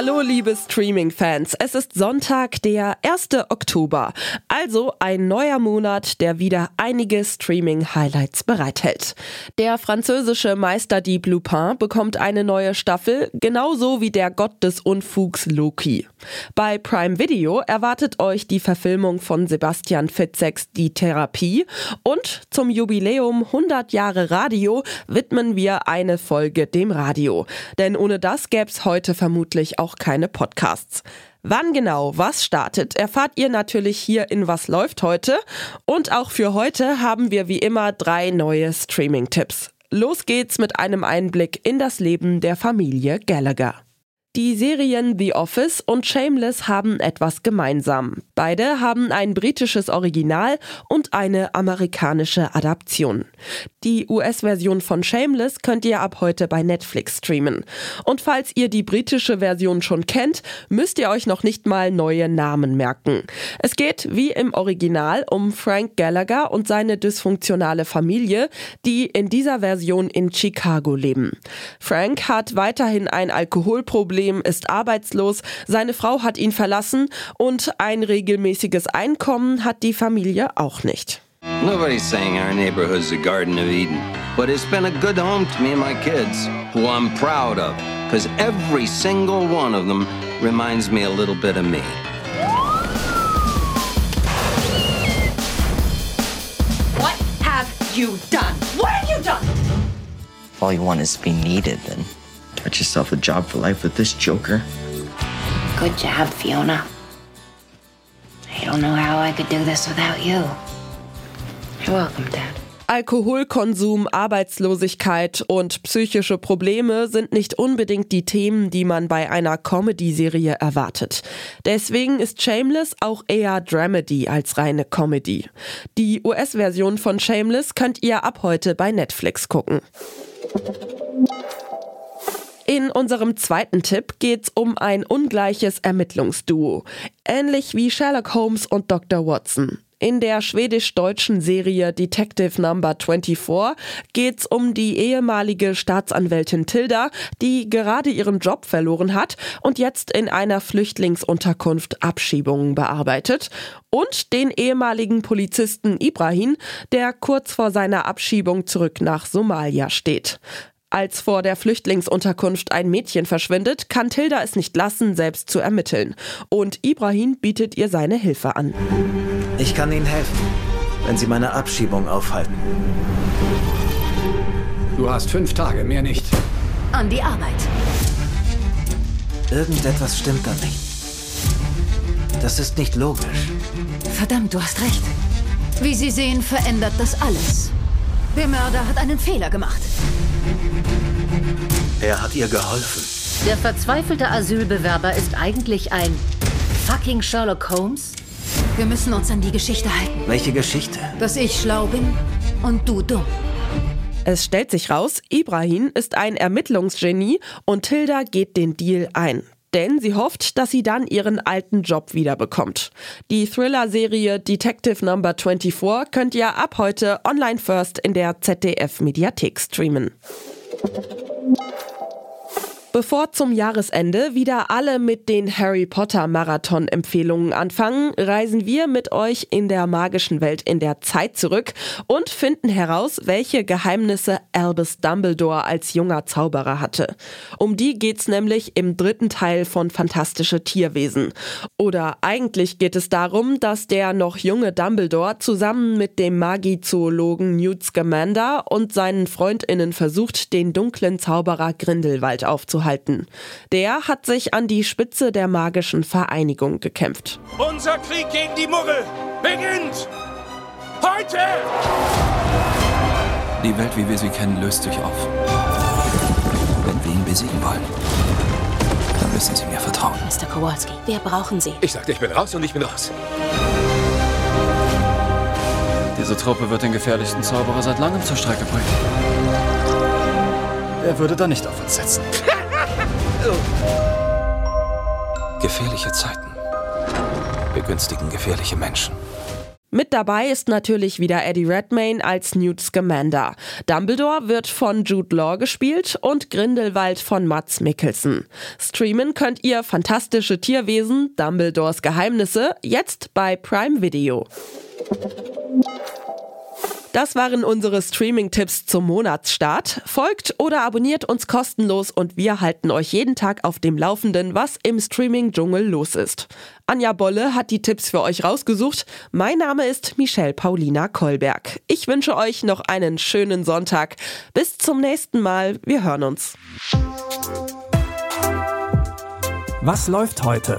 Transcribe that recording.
Hallo liebe Streaming-Fans, es ist Sonntag, der 1. Oktober, also ein neuer Monat, der wieder einige Streaming-Highlights bereithält. Der französische Meisterdieb Lupin bekommt eine neue Staffel, genauso wie der Gott des Unfugs Loki. Bei Prime Video erwartet euch die Verfilmung von Sebastian Fitzeks Die Therapie und zum Jubiläum 100 Jahre Radio widmen wir eine Folge dem Radio. Denn ohne das gäb's heute vermutlich auch auch keine Podcasts. Wann genau was startet, erfahrt ihr natürlich hier in Was läuft heute. Und auch für heute haben wir wie immer drei neue Streaming-Tipps. Los geht's mit einem Einblick in das Leben der Familie Gallagher. Die Serien The Office und Shameless haben etwas gemeinsam. Beide haben ein britisches Original und eine amerikanische Adaption. Die US-Version von Shameless könnt ihr ab heute bei Netflix streamen. Und falls ihr die britische Version schon kennt, müsst ihr euch noch nicht mal neue Namen merken. Es geht wie im Original um Frank Gallagher und seine dysfunktionale Familie, die in dieser Version in Chicago leben. Frank hat weiterhin ein Alkoholproblem Außerdem ist arbeitslos, seine Frau hat ihn verlassen und ein regelmäßiges Einkommen hat die Familie auch nicht. Nobody's saying our neighborhood's a Garden of Eden, but it's been a good home to me and my kids, who I'm proud of, because every single one of them reminds me a little bit of me. What have you done? What have you done? All you want is to be needed, then Got yourself a job for life with this joker. Good job, Fiona. I don't know how I could do this without you. You're welcome, Dad. Alkoholkonsum, Arbeitslosigkeit und psychische Probleme sind nicht unbedingt die Themen, die man bei einer Comedy-Serie erwartet. Deswegen ist Shameless auch eher Dramedy als reine Comedy. Die US-Version von Shameless könnt ihr ab heute bei Netflix gucken. In unserem zweiten Tipp geht's um ein ungleiches Ermittlungsduo. Ähnlich wie Sherlock Holmes und Dr. Watson. In der schwedisch-deutschen Serie Detective Number 24 geht's um die ehemalige Staatsanwältin Tilda, die gerade ihren Job verloren hat und jetzt in einer Flüchtlingsunterkunft Abschiebungen bearbeitet, und den ehemaligen Polizisten Ibrahim, der kurz vor seiner Abschiebung zurück nach Somalia steht. Als vor der Flüchtlingsunterkunft ein Mädchen verschwindet, kann Tilda es nicht lassen, selbst zu ermitteln. Und Ibrahim bietet ihr seine Hilfe an. Ich kann Ihnen helfen, wenn Sie meine Abschiebung aufhalten. Du hast fünf Tage, mehr nicht. An die Arbeit. Irgendetwas stimmt da nicht. Das ist nicht logisch. Verdammt, du hast recht. Wie Sie sehen, verändert das alles. Der Mörder hat einen Fehler gemacht. Er hat ihr geholfen. Der verzweifelte Asylbewerber ist eigentlich ein fucking Sherlock Holmes? Wir müssen uns an die Geschichte halten. Welche Geschichte? Dass ich schlau bin und du dumm. Es stellt sich raus, Ibrahim ist ein Ermittlungsgenie und Tilda geht den Deal ein denn sie hofft, dass sie dann ihren alten Job wiederbekommt. Die Thriller-Serie Detective Number 24 könnt ihr ab heute online first in der ZDF-Mediathek streamen. Bevor zum Jahresende wieder alle mit den Harry Potter Marathon-Empfehlungen anfangen, reisen wir mit euch in der magischen Welt in der Zeit zurück und finden heraus, welche Geheimnisse Albus Dumbledore als junger Zauberer hatte. Um die geht's nämlich im dritten Teil von Fantastische Tierwesen. Oder eigentlich geht es darum, dass der noch junge Dumbledore zusammen mit dem Magiezoologen Newt Scamander und seinen FreundInnen versucht, den dunklen Zauberer Grindelwald aufzuhalten aufhalten. Der hat sich an die Spitze der magischen Vereinigung gekämpft. Unser Krieg gegen die Muggel beginnt heute! Die Welt, wie wir sie kennen, löst sich auf. Wenn wir ihn besiegen wollen, dann müssen Sie mir vertrauen. Mr. Kowalski, wir brauchen Sie. Ich sagte, ich bin raus und ich bin raus. Diese Truppe wird den gefährlichsten Zauberer seit langem zur Strecke bringen. Er würde da nicht auf uns setzen. Gefährliche Zeiten. begünstigen gefährliche Menschen. Mit dabei ist natürlich wieder Eddie Redmayne als Newt Scamander. Dumbledore wird von Jude Law gespielt und Grindelwald von Mats Mikkelsen. Streamen könnt ihr fantastische Tierwesen, Dumbledores Geheimnisse, jetzt bei Prime Video. Das waren unsere Streaming-Tipps zum Monatsstart. Folgt oder abonniert uns kostenlos und wir halten euch jeden Tag auf dem Laufenden, was im Streaming-Dschungel los ist. Anja Bolle hat die Tipps für euch rausgesucht. Mein Name ist Michelle Paulina Kolberg. Ich wünsche euch noch einen schönen Sonntag. Bis zum nächsten Mal. Wir hören uns. Was läuft heute?